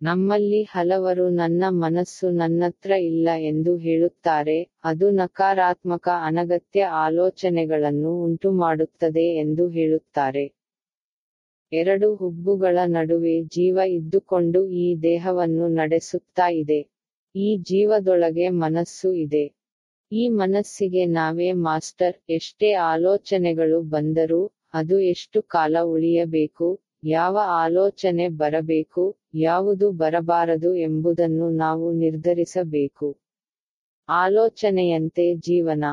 ನಮ್ಮಲ್ಲಿ ಹಲವರು ನನ್ನ ಮನಸ್ಸು ನನ್ನತ್ರ ಇಲ್ಲ ಎಂದು ಹೇಳುತ್ತಾರೆ, ಅದು ನಕಾರಾತ್ಮಕ ಅನಗತ್ಯ ಆಲೋಚನೆಗಳನ್ನು ಉಂಟುಮಾಡುತ್ತದೆ ಎಂದು ಹೇಳುತ್ತಾರೆ. ಎರಡು ಹುಬ್ಬುಗಳ ನಡುವೆ ಜೀವ ಇದ್ದುಕೊಂಡು ಈ ದೇಹವನ್ನು ನಡೆಸುತ್ತಾ ಇದೆ. ಈ ಜೀವದೊಳಗೆ ಮನಸ್ಸು ಇದೆ. ಈ ಮನಸ್ಸಿಗೆ ನಾವೇ ಮಾಸ್ಟರ್, ಎಷ್ಟೇ ಆಲೋಚನೆಗಳು ಬಂದರೂ ಅದು ಎಷ್ಟು ಕಾಲ ಉಳಿಯಬೇಕು ಯಾವ ಆಲೋಚನೆ ಬರಬೇಕು ಯಾವುದು ಬರಬಾರದು ಎಂಬುದನ್ನು ನಾವು ನಿರ್ಧರಿಸಬೇಕು. ಆಲೋಚನೆಯಂತೆ ಜೀವನ.